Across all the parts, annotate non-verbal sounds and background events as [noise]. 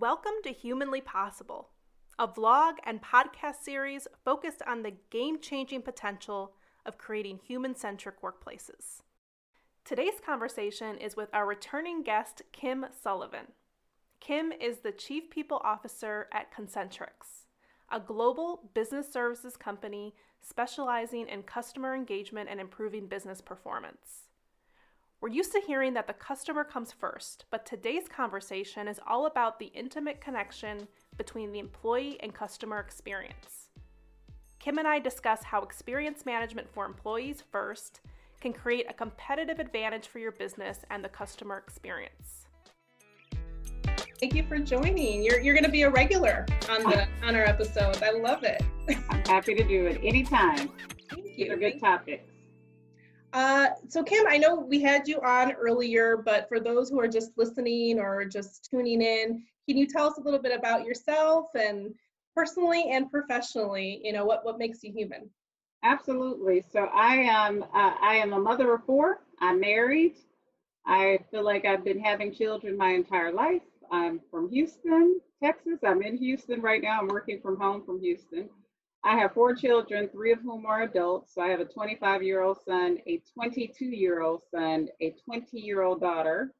Welcome to Humanly Possible, a vlog and podcast series focused on the game changing potential of creating human centric workplaces. Today's conversation is with our returning guest, Kim Sullivan. Kim is the Chief People Officer at Concentrix, a global business services company specializing in customer engagement and improving business performance. We're used to hearing that the customer comes first, but today's conversation is all about the intimate connection between the employee and customer experience. Kim and I discuss how experience management for employees first can create a competitive advantage for your business and the customer experience. Thank you for joining. You're, you're going to be a regular on the on our episodes. I love it. I'm happy to do it anytime. Thank These you. are good topics. Uh, so Kim, I know we had you on earlier, but for those who are just listening or just tuning in, can you tell us a little bit about yourself and personally and professionally? You know what what makes you human? Absolutely. So I am uh, I am a mother of four. I'm married. I feel like I've been having children my entire life. I'm from Houston, Texas. I'm in Houston right now. I'm working from home from Houston. I have four children, three of whom are adults. So I have a 25 year old son, a 22 year old son, a 20 year old daughter.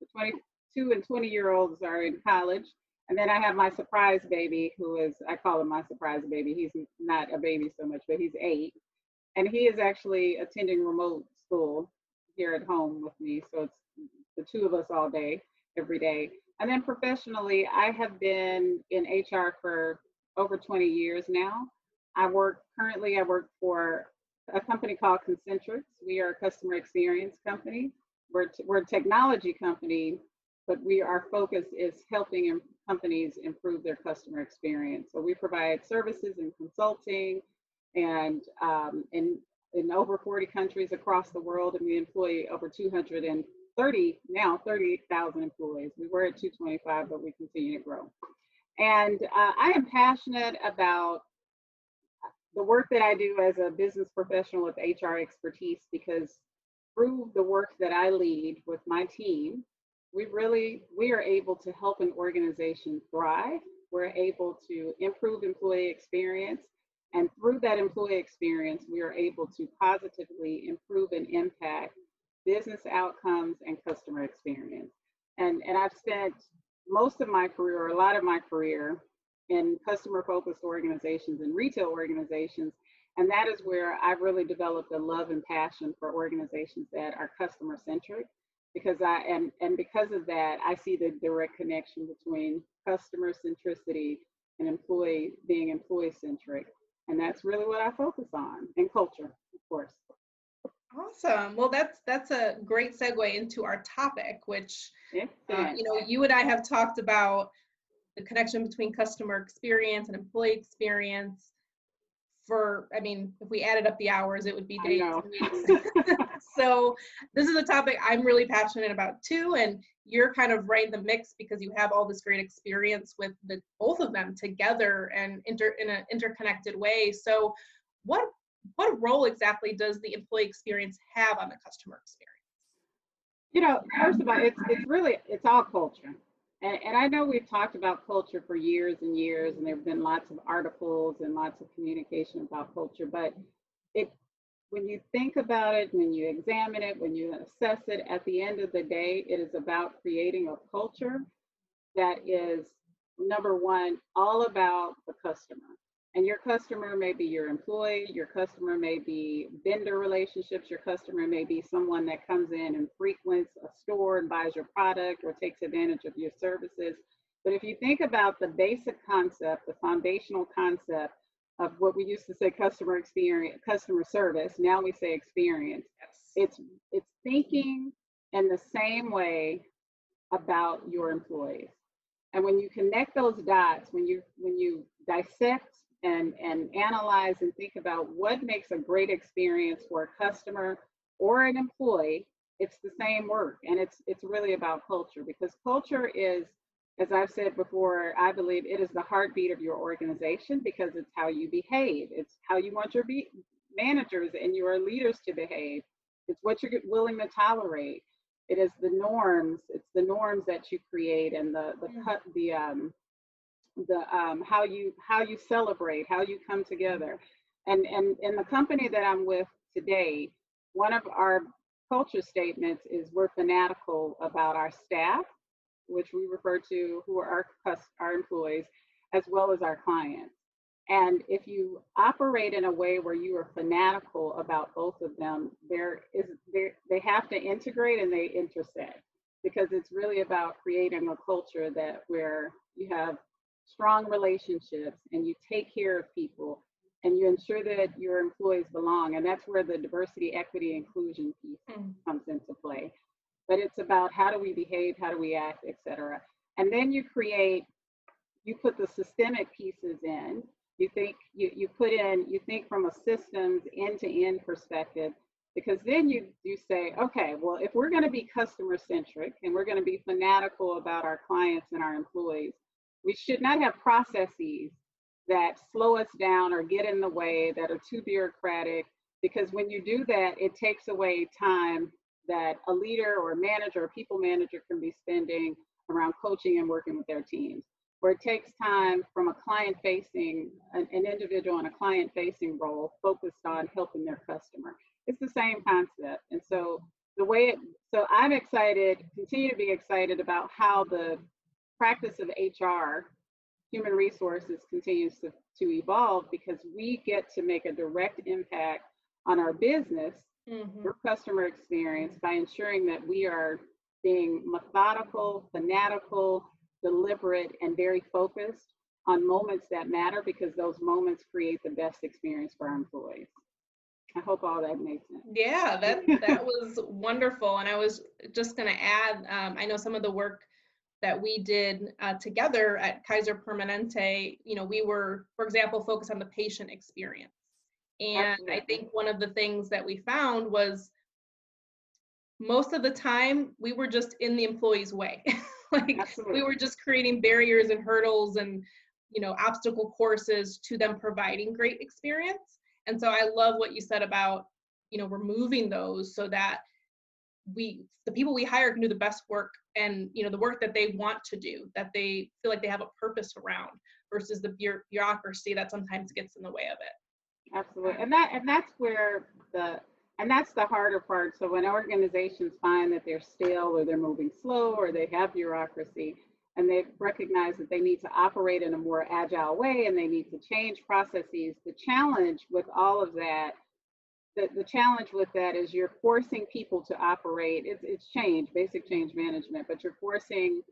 The 22 and 20 year olds are in college. And then I have my surprise baby, who is, I call him my surprise baby. He's not a baby so much, but he's eight. And he is actually attending remote school here at home with me. So it's the two of us all day, every day. And then professionally, I have been in HR for over 20 years now. I work currently, I work for a company called Concentrix. We are a customer experience company. We're, t- we're a technology company, but we our focus is helping im- companies improve their customer experience. So we provide services and consulting and um, in, in over 40 countries across the world, and we employ over 230, now 38,000 employees. We were at 225, but we continue to grow. And uh, I am passionate about the work that I do as a business professional with HR expertise because through the work that I lead with my team, we really we are able to help an organization thrive. We're able to improve employee experience. And through that employee experience, we are able to positively improve and impact business outcomes and customer experience. And, and I've spent most of my career, or a lot of my career, in customer focused organizations and retail organizations. And that is where I've really developed a love and passion for organizations that are customer centric because I and and because of that, I see the direct connection between customer centricity and employee being employee centric. And that's really what I focus on and culture, of course. Awesome. Well, that's that's a great segue into our topic, which uh, you know you and I have talked about the connection between customer experience and employee experience for i mean if we added up the hours it would be days and weeks. [laughs] so this is a topic i'm really passionate about too and you're kind of right in the mix because you have all this great experience with the both of them together and inter in an interconnected way so what what role exactly does the employee experience have on the customer experience You know, first of all, it's it's really it's all culture. And, and I know we've talked about culture for years and years, and there have been lots of articles and lots of communication about culture. But it, when you think about it, when you examine it, when you assess it, at the end of the day, it is about creating a culture that is number one, all about the customer. And your customer may be your employee, your customer may be vendor relationships, your customer may be someone that comes in and frequents store and buys your product or takes advantage of your services. But if you think about the basic concept, the foundational concept of what we used to say customer experience, customer service, now we say experience. It's it's thinking in the same way about your employees. And when you connect those dots, when you when you dissect and, and analyze and think about what makes a great experience for a customer or an employee, it's the same work. And it's it's really about culture because culture is, as I've said before, I believe it is the heartbeat of your organization because it's how you behave. It's how you want your be- managers and your leaders to behave. It's what you're willing to tolerate. it is the norms it's the norms that you create and the the cut the um the um how you how you celebrate how you come together and and in the company that i'm with today one of our culture statements is we're fanatical about our staff which we refer to who are our our employees as well as our clients. And if you operate in a way where you are fanatical about both of them, there is they have to integrate and they intersect because it's really about creating a culture that where you have strong relationships and you take care of people and you ensure that your employees belong. And that's where the diversity, equity, inclusion piece Mm. comes into play. But it's about how do we behave, how do we act, et cetera. And then you create, you put the systemic pieces in. You think you, you put in, you think from a systems end-to-end perspective, because then you you say, okay, well, if we're going to be customer centric and we're going to be fanatical about our clients and our employees, we should not have processes that slow us down or get in the way that are too bureaucratic because when you do that it takes away time that a leader or manager or people manager can be spending around coaching and working with their teams where it takes time from a client facing an, an individual in a client facing role focused on helping their customer. It's the same concept. And so the way it so i'm excited continue to be excited about how the practice of hr human resources continues to, to evolve because we get to make a direct impact on our business Mhm. your customer experience by ensuring that we are being methodical, fanatical, deliberate, and very focused on moments that matter because those moments create the best experience for our employees. I hope all that makes sense. Yeah, that [laughs] that was wonderful. And I was just going to add, um, I know some of the work that we did uh, together at Kaiser Permanente. You know, we were, for example, focused on the patient experience. And I think one of the things that we found was most of the time we were just in the employee's way. [laughs] like Absolutely. we were just creating barriers and hurdles and you know obstacle courses to them providing great experience and so i love what you said about you know removing those so that we the people we hire can do the best work and you know the work that they want to do that they feel like they have a purpose around versus the bureaucracy that sometimes gets in the way of it Absolutely. And that and that's where the and that's the harder part. So when organizations find that they're stale or they're moving slow or they have bureaucracy and they recognize that they need to operate in a more agile way and they need to change processes, the challenge with all of that, the, the challenge with that is you're forcing people to operate. It's it's change, basic change management, but you're forcing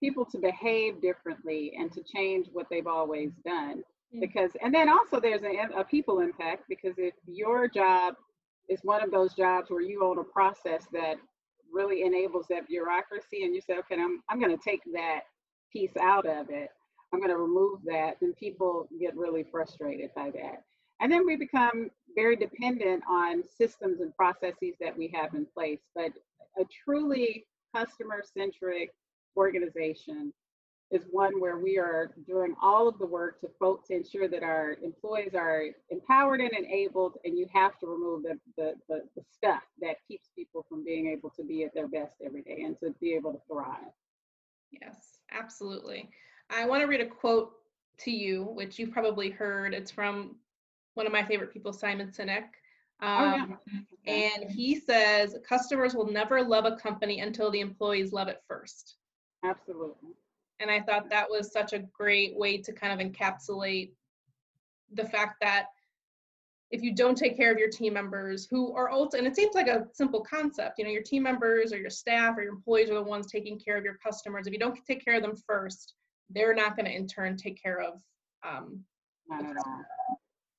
people to behave differently and to change what they've always done Mm. because and then also there's a, a people impact because if your job is one of those jobs where you own a process that really enables that bureaucracy and you say okay i'm, I'm going to take that piece out of it i'm going to remove that then people get really frustrated by that and then we become very dependent on systems and processes that we have in place but a truly customer centric organization is one where we are doing all of the work to vote to ensure that our employees are empowered and enabled, and you have to remove the, the, the, the stuff that keeps people from being able to be at their best every day and to be able to thrive. Yes, absolutely. I want to read a quote to you, which you've probably heard. It's from one of my favorite people, Simon Sinek. Um, Okay. And he says, customers will never love a company until the employees love it first. Absolutely. And I thought that was such a great way to kind of encapsulate the fact that if you don't take care of your team members who are also and it seems like a simple concept, you know, your team members or your staff or your employees are the ones taking care of your customers. If you don't take care of them first, they're not going to in turn take care of um, Not at all.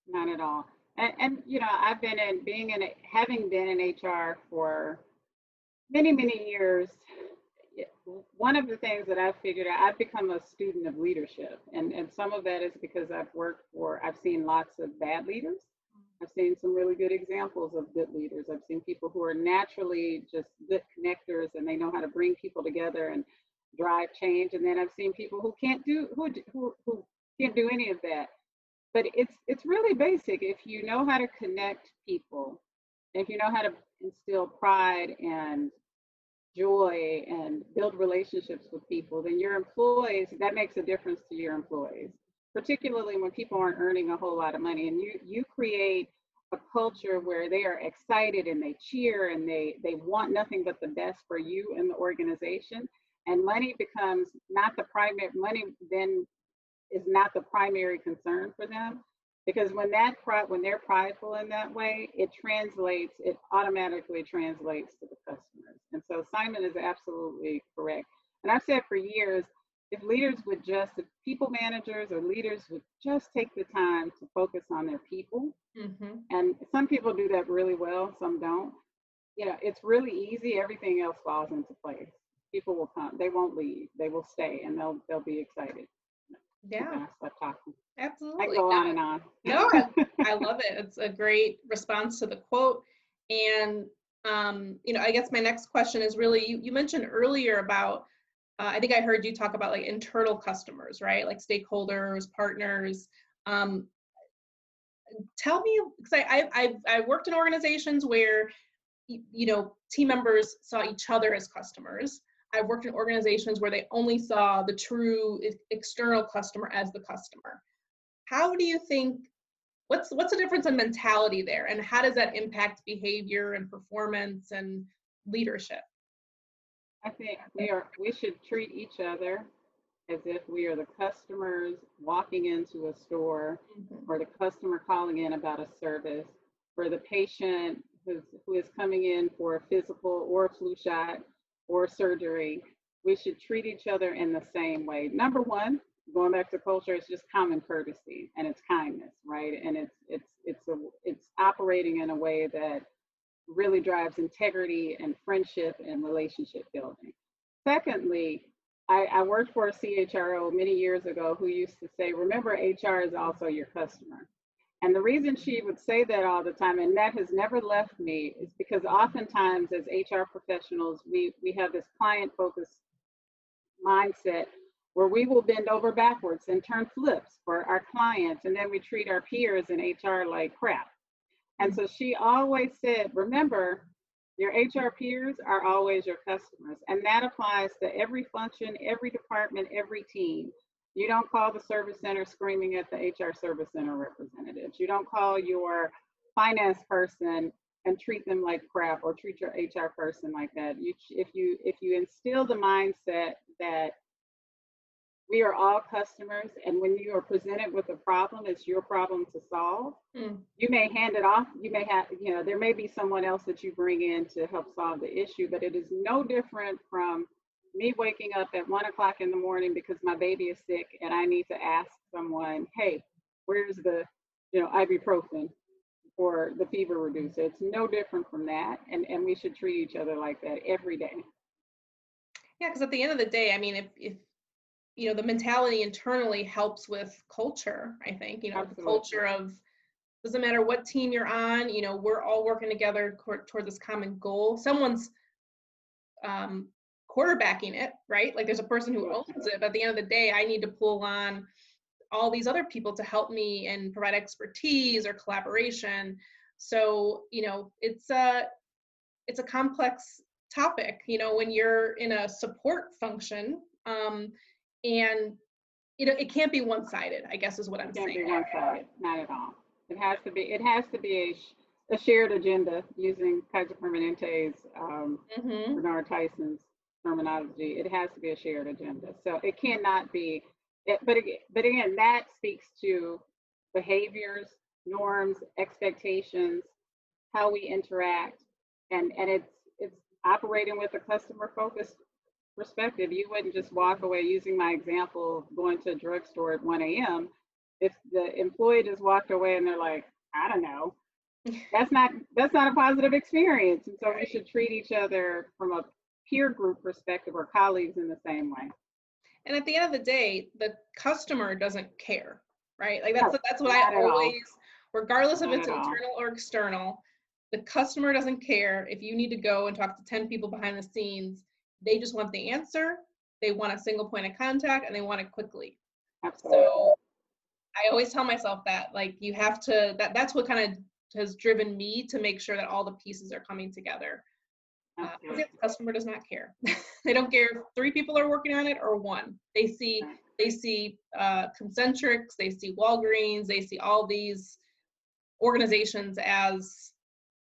Not at all. And, and you know, I've been in being in having been in HR for many, many years. One of the things that I've figured out, I've become a student of leadership, and and some of that is because I've worked for, I've seen lots of bad leaders. I've seen some really good examples of good leaders. I've seen people who are naturally just good connectors, and they know how to bring people together and drive change. And then I've seen people who can't do who who, who can't do any of that but it's it's really basic if you know how to connect people if you know how to instill pride and joy and build relationships with people, then your employees, that makes a difference to your employees, particularly when people aren't earning a whole lot of money. And you, you create a culture where they are excited and they cheer and they, they want nothing but the best for you and the organization. And money becomes not the primary, money then is not the primary concern for them because when that when they're prideful in that way it translates it automatically translates to the customers. And so simon is absolutely correct. And i've said for years if leaders would just if people managers or leaders would just take the time to focus on their people mm-hmm. and some people do that really well some don't you know it's really easy everything else falls into place. People will come they won't leave they will stay and they'll they'll be excited yeah Absolutely. I go on and on. no, I, I love it. It's a great response to the quote. And, um, you know, I guess my next question is really you, you mentioned earlier about, uh, I think I heard you talk about like internal customers, right? Like stakeholders, partners. Um, tell me, because I, I, I've, I worked in organizations where, you know, team members saw each other as customers. I've worked in organizations where they only saw the true external customer as the customer how do you think what's what's the difference in mentality there and how does that impact behavior and performance and leadership i think we are we should treat each other as if we are the customers walking into a store mm-hmm. or the customer calling in about a service or the patient who's, who is coming in for a physical or a flu shot or surgery we should treat each other in the same way number one going back to culture, it's just common courtesy and it's kindness, right? And it's it's it's a it's operating in a way that really drives integrity and friendship and relationship building. Secondly, I, I worked for a CHRO many years ago who used to say, remember, HR is also your customer. And the reason she would say that all the time, and that has never left me, is because oftentimes as HR professionals, we, we have this client focused mindset where we will bend over backwards and turn flips for our clients, and then we treat our peers in HR like crap. And so she always said, remember, your HR peers are always your customers. And that applies to every function, every department, every team. You don't call the service center screaming at the HR service center representatives. You don't call your finance person and treat them like crap or treat your HR person like that. You, if you if you instill the mindset that we are all customers and when you are presented with a problem it's your problem to solve mm. you may hand it off you may have you know there may be someone else that you bring in to help solve the issue but it is no different from me waking up at one o'clock in the morning because my baby is sick and i need to ask someone hey where's the you know ibuprofen for the fever reducer? It's no different from that and and we should treat each other like that every day. Yeah because at the end of the day i mean if if you know the mentality internally helps with culture i think you know Absolutely. the culture of doesn't matter what team you're on you know we're all working together toward this common goal. Someone's um, quarterbacking it right? Like there's a person who owns it but at the end of the day i need to pull on all these other people to help me and provide expertise or collaboration. So you know it's a it's a complex topic you know when you're in a support function um, and you know it can't be one-sided i guess is what i'm it can't saying. be one-sided not at all. It has to be it has to be a, a shared agenda using kaiser permanente's um, mm-hmm. bernard tyson's terminology it has to be a shared agenda so it cannot be it, but again, but again that speaks to behaviors norms expectations how we interact and and it's it's operating with a customer focused perspective, you wouldn't just walk away using my example of going to a drugstore at 1 a.m. If the employee just walked away and they're like, I don't know, [laughs] that's not that's not a positive experience. And so we should treat each other from a peer group perspective or colleagues in the same way. And at the end of the day, the customer doesn't care, right? Like that's no, that's what I always, regardless not if it's internal all. or external, the customer doesn't care if you need to go and talk to 10 people behind the scenes they just want the answer, they want a single point of contact, and they want it quickly. Absolutely. So I always tell myself that, like, you have to, that that's what kind of has driven me to make sure that all the pieces are coming together. Uh, the customer does not care. [laughs] they don't care if three people are working on it or one. They see they see uh, Concentrix, they see Walgreens, they see all these organizations as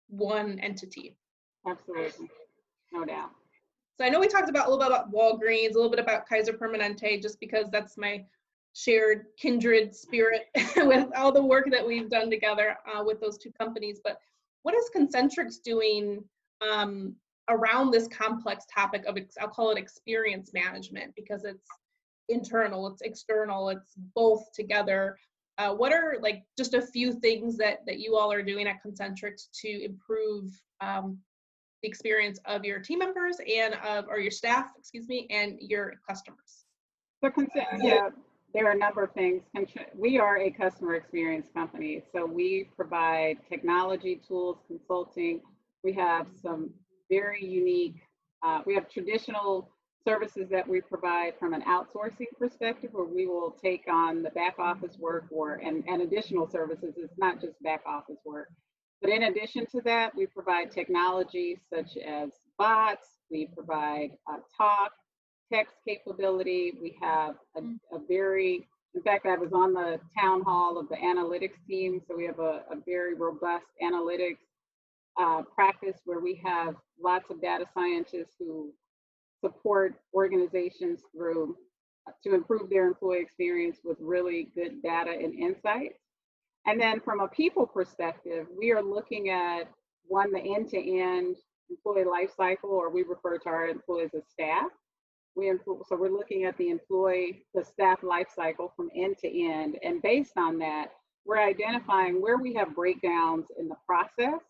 one entity. Absolutely, no doubt. So I know we talked about a little bit about Walgreens, a little bit about Kaiser Permanente, just because that's my shared kindred spirit [laughs] with all the work that we've done together uh, with those two companies. But what is Concentrix doing um, around this complex topic of, I'll call it experience management, because it's internal, it's external, it's both together. Uh, what are like just a few things that that you all are doing at Concentrix to improve um, the experience of your team members and of or your staff, excuse me, and your customers? So, yeah, there are a number of things. We are a customer experience company, so we provide technology tools, consulting. We have some very unique, uh, we have traditional services that we provide from an outsourcing perspective where we will take on the back office work or and, and additional services. It's not just back office work. But in addition to that, we provide technology such as bots, we provide uh, talk, text capability. We have a, mm. a, very, in fact, I was on the town hall of the analytics team. So we have a, a very robust analytics practice where we have lots of data scientists who support organizations through to improve their employee experience with really good data and insights. And then from a people perspective, we are looking at one, the end-to-end employee life cycle, or we refer to our employees as staff. We so we're looking at the employee, the staff life cycle from end to end. And based on that, we're identifying where we have breakdowns in the process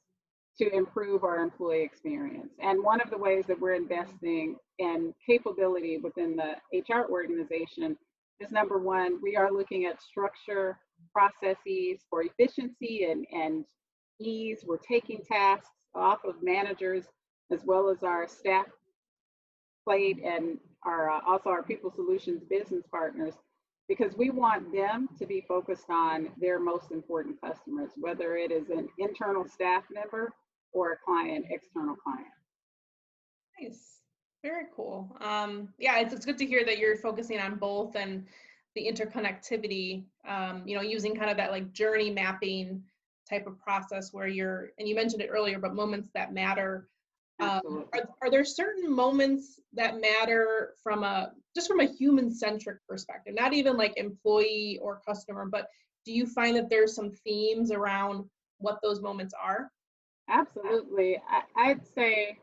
to improve our employee experience. And one of the ways that we're investing in capability within the HR organization is number one, we are looking at structure, processes for efficiency and, and ease. We're taking tasks off of managers as well as our staff plate and our uh, also our people solutions business partners because we want them to be focused on their most important customers, whether it is an internal staff member or a client, external client. Nice. Very cool. Um, yeah, it's, it's good to hear that you're focusing on both and the interconnectivity, um, you know, using kind of that like journey mapping type of process where you're, and you mentioned it earlier, but moments that matter. Um, are, are there certain moments that matter from a, just from a human centric perspective, not even like employee or customer, but do you find that there's some themes around what those moments are? Absolutely. I, I'd say,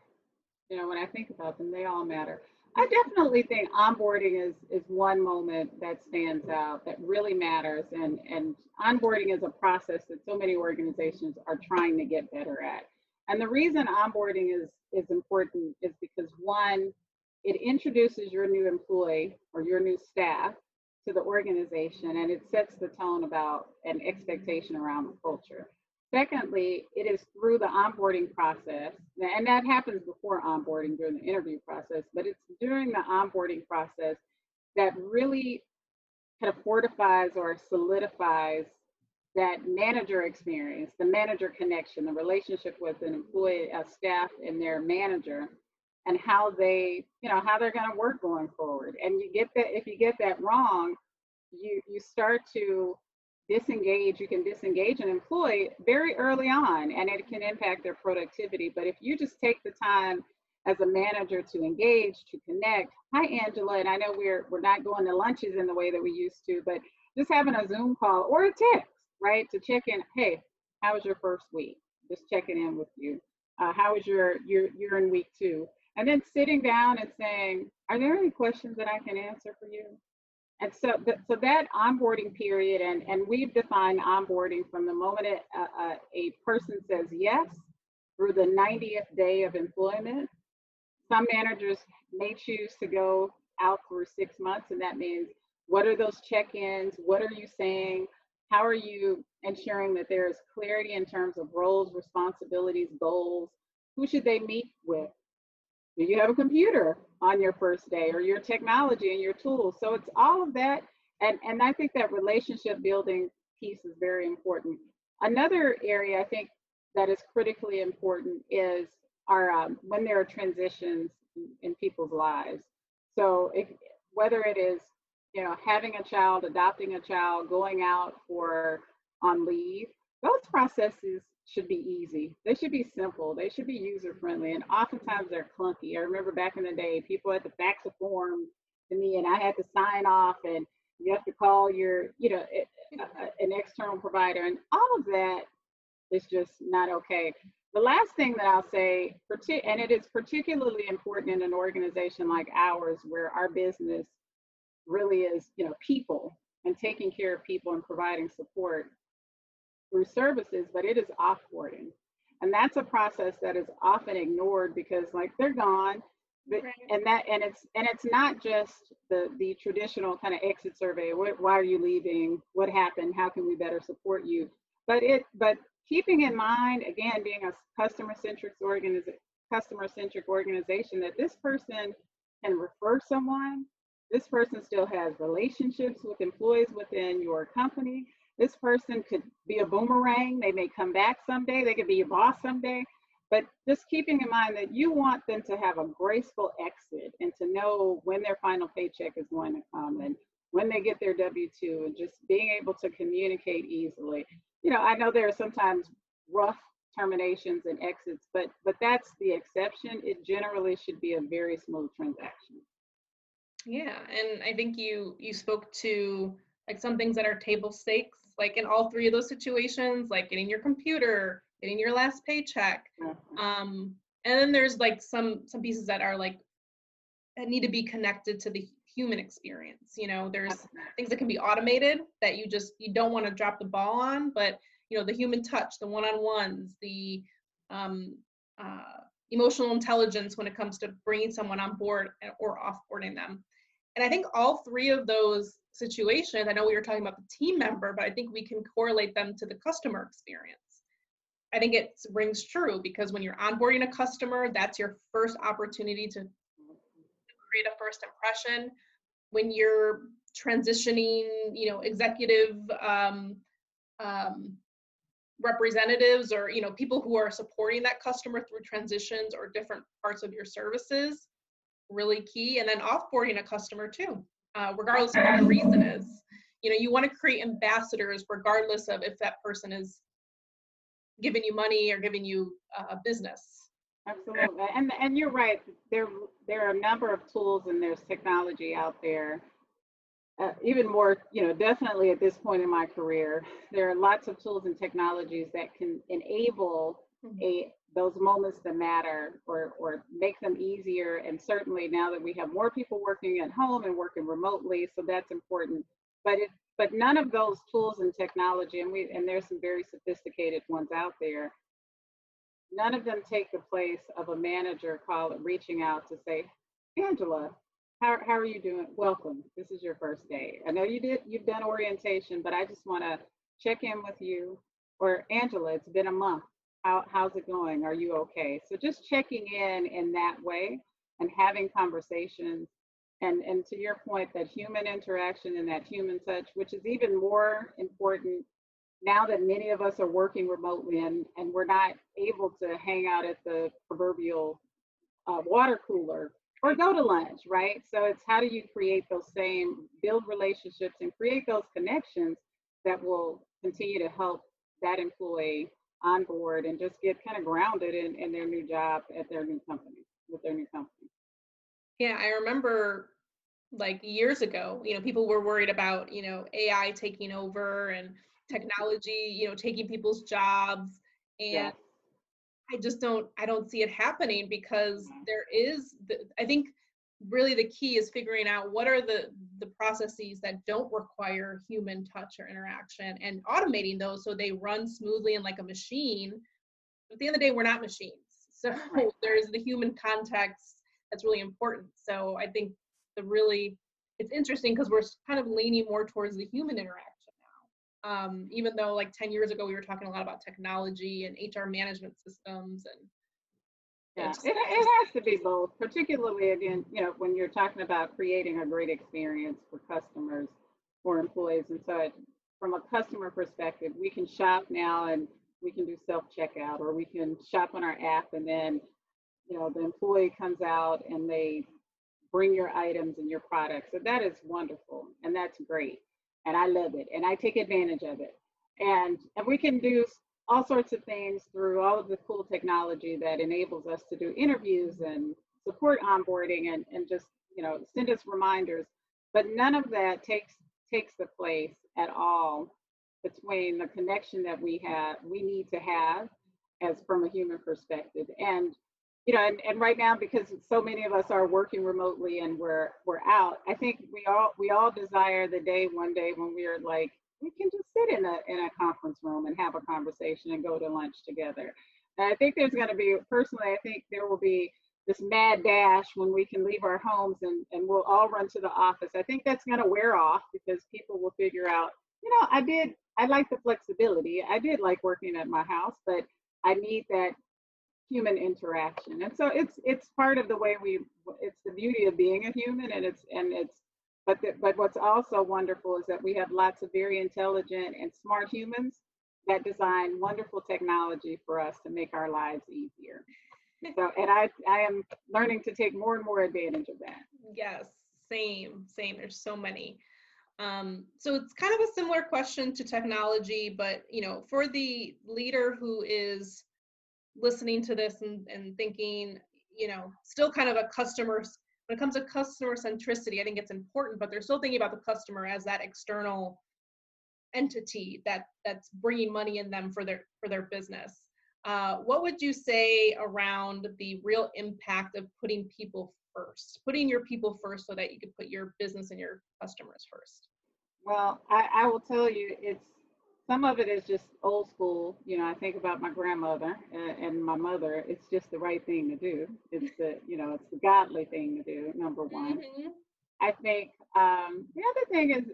you know, when I think about them, they all matter. I definitely think onboarding is is one moment that stands out that really matters, and and onboarding is a process that so many organizations are trying to get better at. And the reason onboarding is is important is because one, it introduces your new employee or your new staff to the organization, and it sets the tone about an expectation around the culture. Secondly, it is through the onboarding process, and that happens before onboarding during the interview process, but it's during the onboarding process that really kind of fortifies or solidifies that manager experience, the manager connection, the relationship with an employee, a staff, and their manager, and how they, you know, how they're going to work going forward. And you get that if you get that wrong, you you start to disengage, you can disengage an employee very early on and it can impact their productivity. But if you just take the time as a manager to engage, to connect, hi Angela, and I know we're we're not going to lunches in the way that we used to, but just having a Zoom call or a text, right, to check in. Hey, how was your first week? Just checking in with you. Uh, how was your your you're in week two? And then sitting down and saying, are there any questions that I can answer for you? And so, so that onboarding period, and, and we've defined onboarding from the moment it, uh, uh, a person says yes through the 90th day of employment. Some managers may choose to go out for six months, and that means what are those check ins? What are you saying? How are you ensuring that there is clarity in terms of roles, responsibilities, goals? Who should they meet with? Do you have a computer on your first day or your technology and your tools? So it's all of that. And, and I think that relationship building piece is very important. Another area I think that is critically important is are um, when there are transitions in people's lives. So if whether it is you know having a child, adopting a child, going out for on leave, those processes should be easy. They should be simple. They should be user friendly. And oftentimes they're clunky. I remember back in the day, people had to fax a form to me and I had to sign off and you have to call your, you know, an external provider and all of that is just not okay. The last thing that I'll say, and it is particularly important in an organization like ours where our business really is, you know, people and taking care of people and providing support through services, but it is offboarding. And that's a process that is often ignored because like they're gone. But, and that and it's and it's not just the the traditional kind of exit survey what, why are you leaving? What happened? How can we better support you? But it but keeping in mind again being a customer centric organization customer centric organization that this person can refer someone. This person still has relationships with employees within your company this person could be a boomerang. They may come back someday. They could be your boss someday. But just keeping in mind that you want them to have a graceful exit and to know when their final paycheck is going to come and when they get their W 2 and just being able to communicate easily. You know, I know there are sometimes rough terminations and exits, but but that's the exception. It generally should be a very smooth transaction. Yeah, and I think you you spoke to like some things that are table stakes like in all three of those situations, like getting your computer, getting your last paycheck. Mm-hmm. Um, and then there's like some some pieces that are like that need to be connected to the human experience. You know, there's things that can be automated that you just you don't want to drop the ball on, but you know, the human touch, the one-on-ones, the um, uh, emotional intelligence when it comes to bringing someone on board or offboarding them. And I think all three of those situations, I know we were talking about the team member, but I think we can correlate them to the customer experience. I think it rings true because when you're onboarding a customer, that's your first opportunity to create a first impression. When you're transitioning, you know, executive um, um, representatives or you know people who are supporting that customer through transitions or different parts of your services, really key. And then offboarding a customer too uh, regardless of what the reason is. You know, you want to create ambassadors regardless of if that person is giving you money or giving you uh, business. Absolutely, and and you're right. There there are a number of tools and there's technology out there. Uh, even more, you know, definitely at this point in my career, there are lots of tools and technologies that can enable mm-hmm. a those moments that matter or, or make them easier. And certainly now that we have more people working at home and working remotely, so that's important. But it, but none of those tools and technology, and we and there's some very sophisticated ones out there, none of them take the place of a manager call reaching out to say, Angela, how, how are you doing? Welcome. This is your first day. I know you did you've done orientation, but I just want to check in with you. Or Angela, it's been a month how, how's it going? Are you okay? So just checking in in that way and having conversations. And, and to your point, that human interaction and that human touch, which is even more important now that many of us are working remotely and, and we're not able to hang out at the proverbial uh, water cooler or go to lunch, right? So it's how do you create those same, build relationships and create those connections that will continue to help that employee on board and just get kind of grounded in, in their new job at their new company with their new company. Yeah, I remember like years ago, you know, people were worried about, you know, AI taking over and technology, you know, taking people's jobs. And yeah. I just don't, I don't see it happening because there is, the, I think really the key is figuring out what are the the processes that don't require human touch or interaction and automating those so they run smoothly and like a machine. At the end of the day we're not machines. [laughs] So there's the human context that's really important. So i think the really it's interesting because we're kind of leaning more towards the human interaction now. Um, even though like 10 years ago we were talking a lot about technology and hr management systems and yeah, it, it has to be both, particularly again, you know, when you're talking about creating a great experience for customers for employees. And so, it, from a customer perspective, we can shop now and we can do self checkout, or we can shop on our app and then you know, the employee comes out and they bring your items and your products. So that is wonderful and that's great. And I love it and I take advantage of it. And and we can do all sorts of things through all of the cool technology that enables us to do interviews and support onboarding and, and just you know send us reminders. But none of that takes takes the place at all between the connection that we have we need to have as from a human perspective. And you know and, and right now because so many of us are working remotely and we're we're out i think we all we all desire the day one day when we're like we can just sit in a in a conference room and have a conversation and go to lunch together. And I think there's going to be personally, I think there will be this mad dash when we can leave our homes and, and we'll all run to the office. I think that's going to wear off because people will figure out, you know, I did, I like the flexibility. I did like working at my house, but I need that human interaction. And so it's it's part of the way we it's the beauty of being a human and it's and it's but, the, but what's also wonderful is that we have lots of very intelligent and smart humans that design wonderful technology for us to make our lives easier. So, and I, I am learning to take more and more advantage of that. Yes, same, same. There's so many. Um, so it's kind of a similar question to technology, but you know, for the leader who is listening to this and, and thinking, you know, still kind of a customer when it comes to customer centricity, I think it's important, but they're still thinking about the customer as that external entity that that's bringing money in them for their for their business. Uh, what would you say around the real impact of putting people first, putting your people first, so that you could put your business and your customers first? Well, I, I will tell you, it's some of it is just old school. You know, I think about my grandmother and, and, my mother. It's just the right thing to do. It's the, you know, it's the godly thing to do. Number one. Mm-hmm. I think um, the other thing is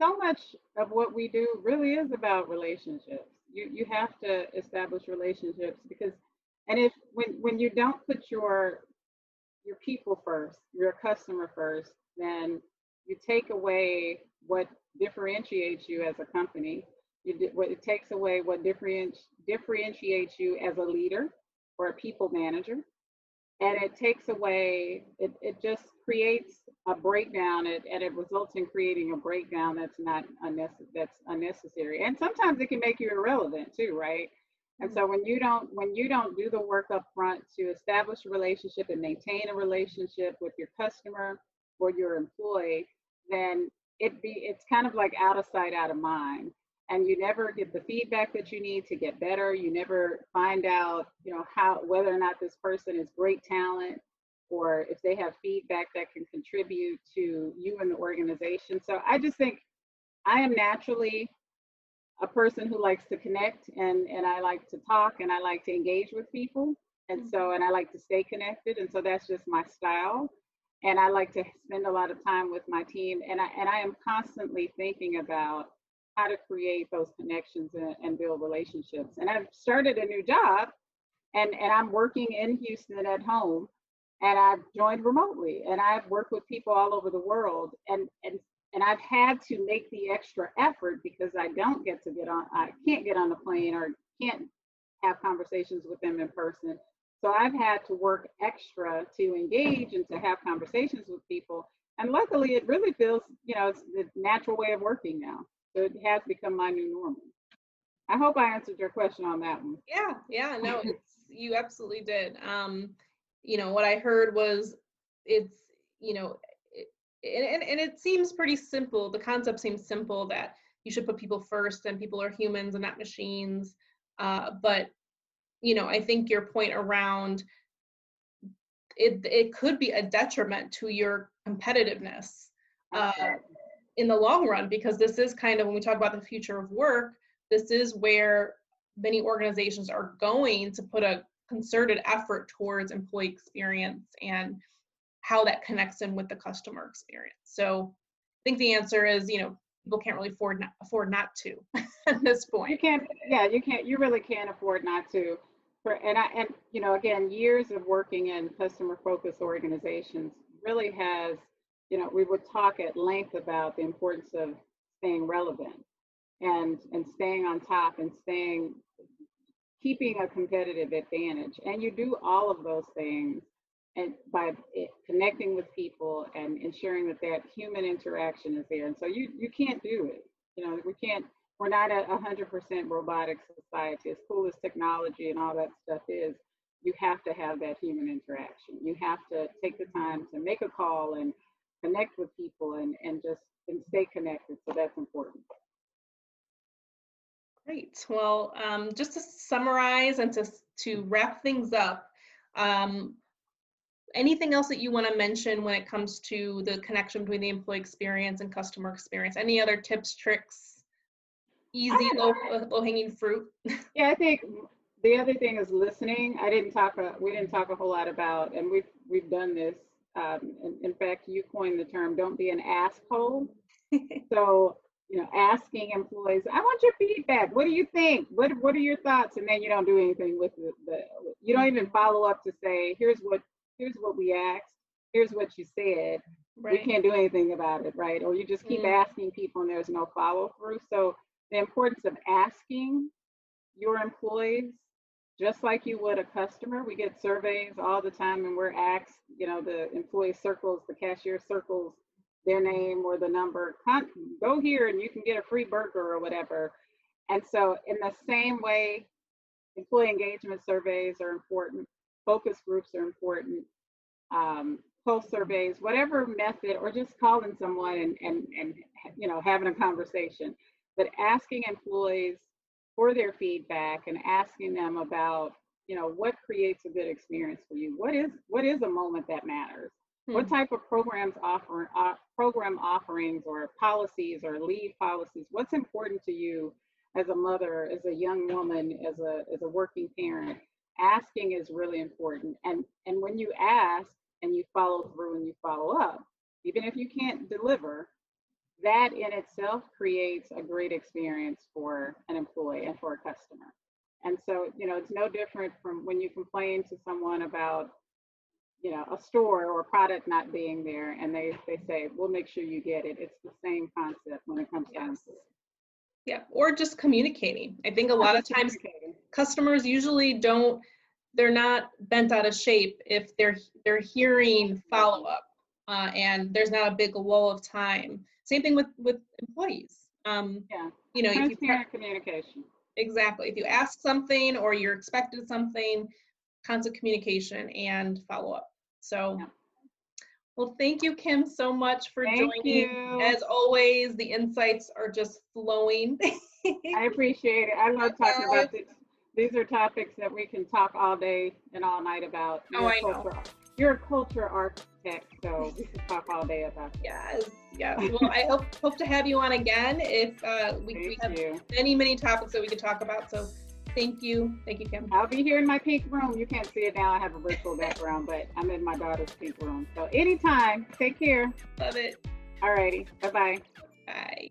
so much of what we do really is about relationships. You you have to establish relationships because, and if when when you don't put your your people first, your customer first, then you take away what differentiates you as a company. You, what it takes away what differenti- differentiates you as a leader or a people manager. And it takes away, it, it just creates a breakdown it, and it results in creating a breakdown that's not unnecessary, that's unnecessary. And sometimes it can make you irrelevant too, right? And mm-hmm. so when you don't when you don't do the work up front to establish a relationship and maintain a relationship with your customer or your employee, then it be it's kind of like out of sight out of mind. And you never get the feedback that you need to get better. You never find out you know how whether or not this person is great talent or if they have feedback that can contribute to you and the organization. So i just think i am naturally a person who likes to connect and and i like to talk and i like to engage with people. And so mm-hmm. and i like to stay connected. And so that's just my style and I like to spend a lot of time with my team. And I and I am constantly thinking about how to create those connections and, and build relationships. And I've started a new job, and and I'm working in Houston at home, and I've joined remotely, and I've worked with people all over the world, and and and I've had to make the extra effort because I don't get to get on, I can't get on the plane or can't have conversations with them in person. So I've had to work extra to engage and to have conversations with people. And luckily, it really feels, you know, it's the natural way of working now. So it has become my new normal. I hope I answered your question on that one. Yeah, yeah, no, [laughs] it's you absolutely did. Um, you know, what I heard was it's, you know, it, and, and it seems pretty simple. The concept seems simple that you should put people first and people are humans and not machines. Uh, but you know, I think your point around it it could be a detriment to your competitiveness uh, in the long run because this is kind of when we talk about the future of work, this is where many organizations are going to put a concerted effort towards employee experience and how that connects in with the customer experience. So I think the answer is, you know, people can't really afford not, afford not to [laughs] at this point. You can't, yeah, you can't, you really can't afford not to and I and you know again years of working in customer focused organizations really has you know we would talk at length about the importance of staying relevant and and staying on top and staying keeping a competitive advantage. And you do all of those things and by connecting with people and ensuring that that human interaction is there. And so you you can't do it. You know, we can't. We're not a 100% robotic society. As cool as technology and all that stuff is, you have to have that human interaction. You have to take the time to make a call and connect with people and and just and stay connected. So that's important. Great. Well, um, just to summarize and to to wrap things up, um, anything else that you want to mention when it comes to the connection between the employee experience and customer experience? Any other tips, tricks, easy low, low hanging fruit? [laughs] Yeah, I think the other thing is listening. I didn't talk. A, we didn't talk a whole lot about, and we've we've done this. Um, in, in fact, you coined the term "don't be an asshole." [laughs] so you know, asking employees, "I want your feedback. What do you think? What What are your thoughts?" And then you don't do anything with the, the you don't even follow up to say, "Here's what here's what we asked, here's what you said. Right. We can't do anything about it, right? Or you just keep mm. asking people and there's no follow through. So the importance of asking your employees, just like you would a customer, we get surveys all the time and we're asked, you know, the employee circles, the cashier circles their name or the number, go here and you can get a free burger or whatever. And so in the same way, employee engagement surveys are important focus groups are important, um, surveys, whatever method, or just calling someone and, and, and you know having a conversation. But asking employees for their feedback and asking them about you know what creates a good experience for you. What is what is a moment that matters? Hmm. What type of programs offer uh, program offerings or policies or leave policies? What's important to you as a mother, as a young woman, as a as a working parent? asking is really important. And and when you ask and you follow through and you follow up, even if you can't deliver, that in itself creates a great experience for an employee and for a customer. And so, you know, it's no different from when you complain to someone about, you know, a store or a product not being there and they, they say, we'll make sure you get it. It's the same concept when it comes yes. down to it. Yeah, or just communicating. I think a lot of times customers usually don't they're not bent out of shape if they're they're hearing follow up uh, and there's not a big lull of time. Same thing with with employees. Um, yeah, you know, if you communication. Exactly. If you ask something or you're expected something, constant communication and follow up. So. Yeah. Well, thank you, Kim, so much for thank joining. You. As always, the insights are just flowing. [laughs] I appreciate it. I love talking about this these are topics that we can talk all day and all night about. Oh, I know. You're a culture architect, so we can talk all day about. That. Yes, yeah. Well, I hope hope to have you on again. If uh, we, we have you. many many topics that we could talk about. So thank you, thank you, Kim. I'll be here in my pink room. You can't see it now. I have a virtual background, but I'm in my daughter's pink room. So anytime. Take care. Love it. All righty. Bye bye.